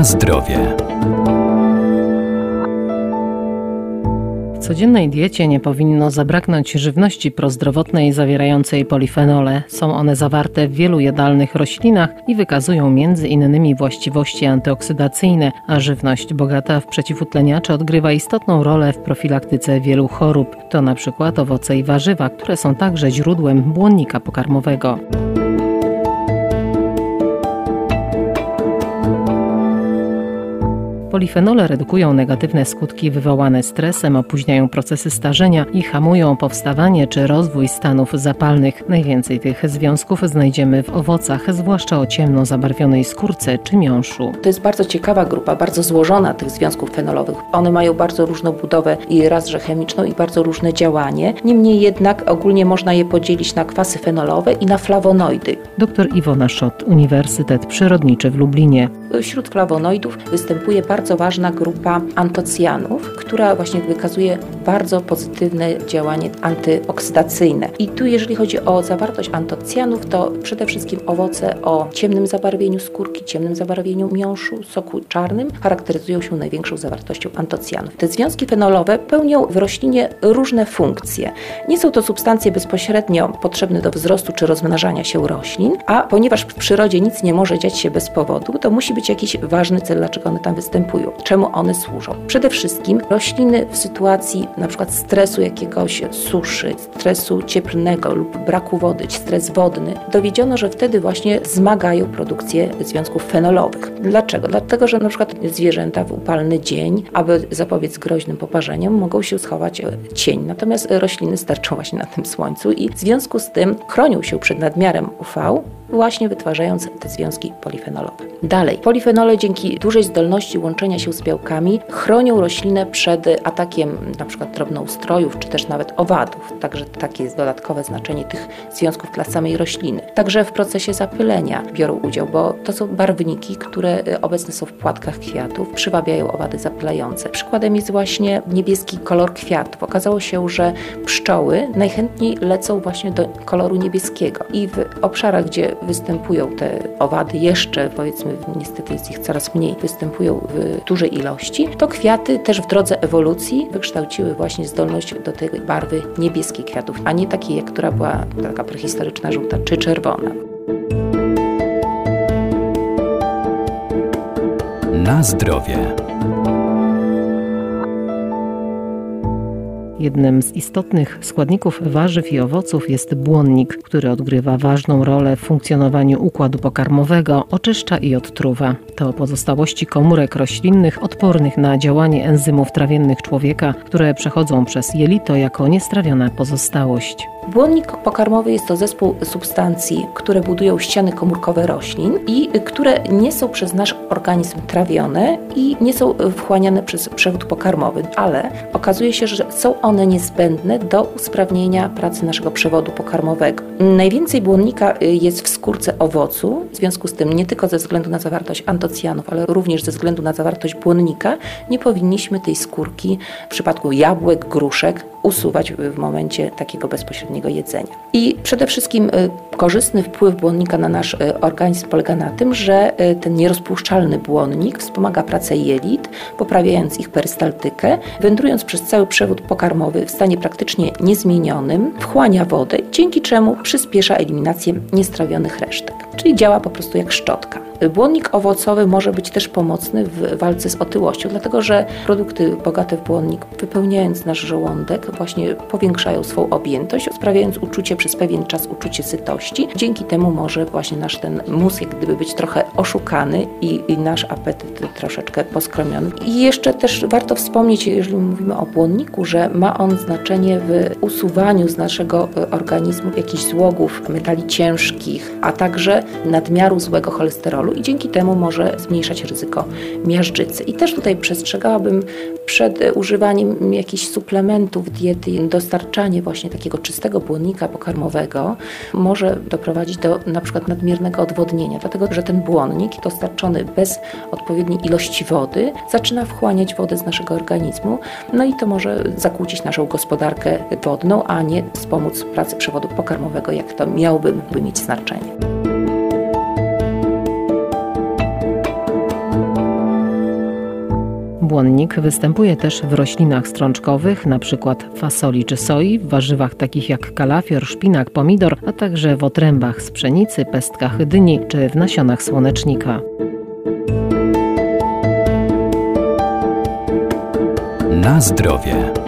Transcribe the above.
Na zdrowie. W codziennej diecie nie powinno zabraknąć żywności prozdrowotnej zawierającej polifenole. Są one zawarte w wielu jadalnych roślinach i wykazują między innymi właściwości antyoksydacyjne, a żywność bogata w przeciwutleniacze odgrywa istotną rolę w profilaktyce wielu chorób. To na przykład owoce i warzywa, które są także źródłem błonnika pokarmowego. Polifenole redukują negatywne skutki wywołane stresem, opóźniają procesy starzenia i hamują powstawanie czy rozwój stanów zapalnych. Najwięcej tych związków znajdziemy w owocach, zwłaszcza o ciemno zabarwionej skórce czy miąższu. To jest bardzo ciekawa grupa, bardzo złożona tych związków fenolowych. One mają bardzo różną budowę i raz, że chemiczną i bardzo różne działanie. Niemniej jednak ogólnie można je podzielić na kwasy fenolowe i na flawonoidy. Dr Iwona Szot, Uniwersytet Przyrodniczy w Lublinie. Wśród flawonoidów występuje bardzo ważna grupa antocjanów, która właśnie wykazuje bardzo pozytywne działanie antyoksydacyjne. I tu jeżeli chodzi o zawartość antocjanów, to przede wszystkim owoce o ciemnym zabarwieniu skórki, ciemnym zabarwieniu miąższu, soku czarnym charakteryzują się największą zawartością antocjanów. Te związki fenolowe pełnią w roślinie różne funkcje. Nie są to substancje bezpośrednio potrzebne do wzrostu czy rozmnażania się roślin, a ponieważ w przyrodzie nic nie może dziać się bez powodu, to musi być jakiś ważny cel, dlaczego one tam występują, czemu one służą. Przede wszystkim rośliny w sytuacji np. stresu jakiegoś suszy, stresu cieplnego lub braku wody, stres wodny, dowiedziono, że wtedy właśnie zmagają produkcję związków fenolowych. Dlaczego? Dlatego, że np. zwierzęta w upalny dzień, aby zapobiec groźnym poparzeniom, mogą się schować cień. Natomiast rośliny sterczą właśnie na tym słońcu i w związku z tym chronią się przed nadmiarem UV, właśnie wytwarzając te związki polifenolowe. Dalej, polifenole dzięki dużej zdolności łączenia się z białkami chronią roślinę przed atakiem np. drobnoustrojów czy też nawet owadów. Także takie jest dodatkowe znaczenie tych związków dla samej rośliny. Także w procesie zapylenia biorą udział, bo to są barwniki, które obecne są w płatkach kwiatów, przywabiają owady zapylające. Przykładem jest właśnie niebieski kolor kwiatów. Okazało się, że pszczoły najchętniej lecą właśnie do koloru niebieskiego i w obszarach, gdzie występują te owady jeszcze, powiedzmy, niestety jest ich coraz mniej, występują w dużej ilości, to kwiaty też w drodze ewolucji wykształciły właśnie zdolność do tej barwy niebieskiej kwiatów, a nie takiej, jak która była taka prehistoryczna, żółta czy czerwona. Na zdrowie. Jednym z istotnych składników warzyw i owoców jest błonnik, który odgrywa ważną rolę w funkcjonowaniu układu pokarmowego, oczyszcza i odtruwa. To pozostałości komórek roślinnych odpornych na działanie enzymów trawiennych człowieka, które przechodzą przez jelito jako niestrawiona pozostałość. Błonnik pokarmowy jest to zespół substancji, które budują ściany komórkowe roślin i które nie są przez nasz organizm trawione i nie są wchłaniane przez przewód pokarmowy, ale okazuje się, że są one niezbędne do usprawnienia pracy naszego przewodu pokarmowego. Najwięcej błonnika jest w skórce owocu, w związku z tym nie tylko ze względu na zawartość antocjanów, ale również ze względu na zawartość błonnika nie powinniśmy tej skórki w przypadku jabłek, gruszek usuwać w momencie takiego bezpośredniego jedzenia. I przede wszystkim korzystny wpływ błonnika na nasz organizm polega na tym, że ten nierozpuszczalny błonnik wspomaga pracę jelit, poprawiając ich perystaltykę, wędrując przez cały przewód pokarmowy w stanie praktycznie niezmienionym, wchłania wodę, dzięki czemu przyspiesza eliminację niestrawionych resztek, czyli działa po prostu jak szczotka. Błonnik owocowy może być też pomocny w walce z otyłością, dlatego że produkty bogate w błonnik, wypełniając nasz żołądek, właśnie powiększają swą objętość, sprawiając uczucie przez pewien czas uczucie sytości. Dzięki temu może właśnie nasz ten mózg jak gdyby być trochę oszukany i, i nasz apetyt troszeczkę poskromiony. I jeszcze też warto wspomnieć, jeżeli mówimy o błonniku, że ma on znaczenie w usuwaniu z naszego organizmu jakichś złogów, metali ciężkich, a także nadmiaru złego cholesterolu i dzięki temu może zmniejszać ryzyko miażdżycy. I też tutaj przestrzegałabym przed używaniem jakichś suplementów diety, dostarczanie właśnie takiego czystego błonnika pokarmowego może doprowadzić do na przykład nadmiernego odwodnienia, dlatego że ten błonnik dostarczony bez odpowiedniej ilości wody zaczyna wchłaniać wodę z naszego organizmu, no i to może zakłócić naszą gospodarkę wodną, a nie wspomóc pracy przewodu pokarmowego, jak to miałoby mieć znaczenie. Błonnik występuje też w roślinach strączkowych, np. fasoli czy soi, w warzywach takich jak kalafior, szpinak, pomidor, a także w otrębach z pszenicy, pestkach dyni czy w nasionach słonecznika. Na zdrowie.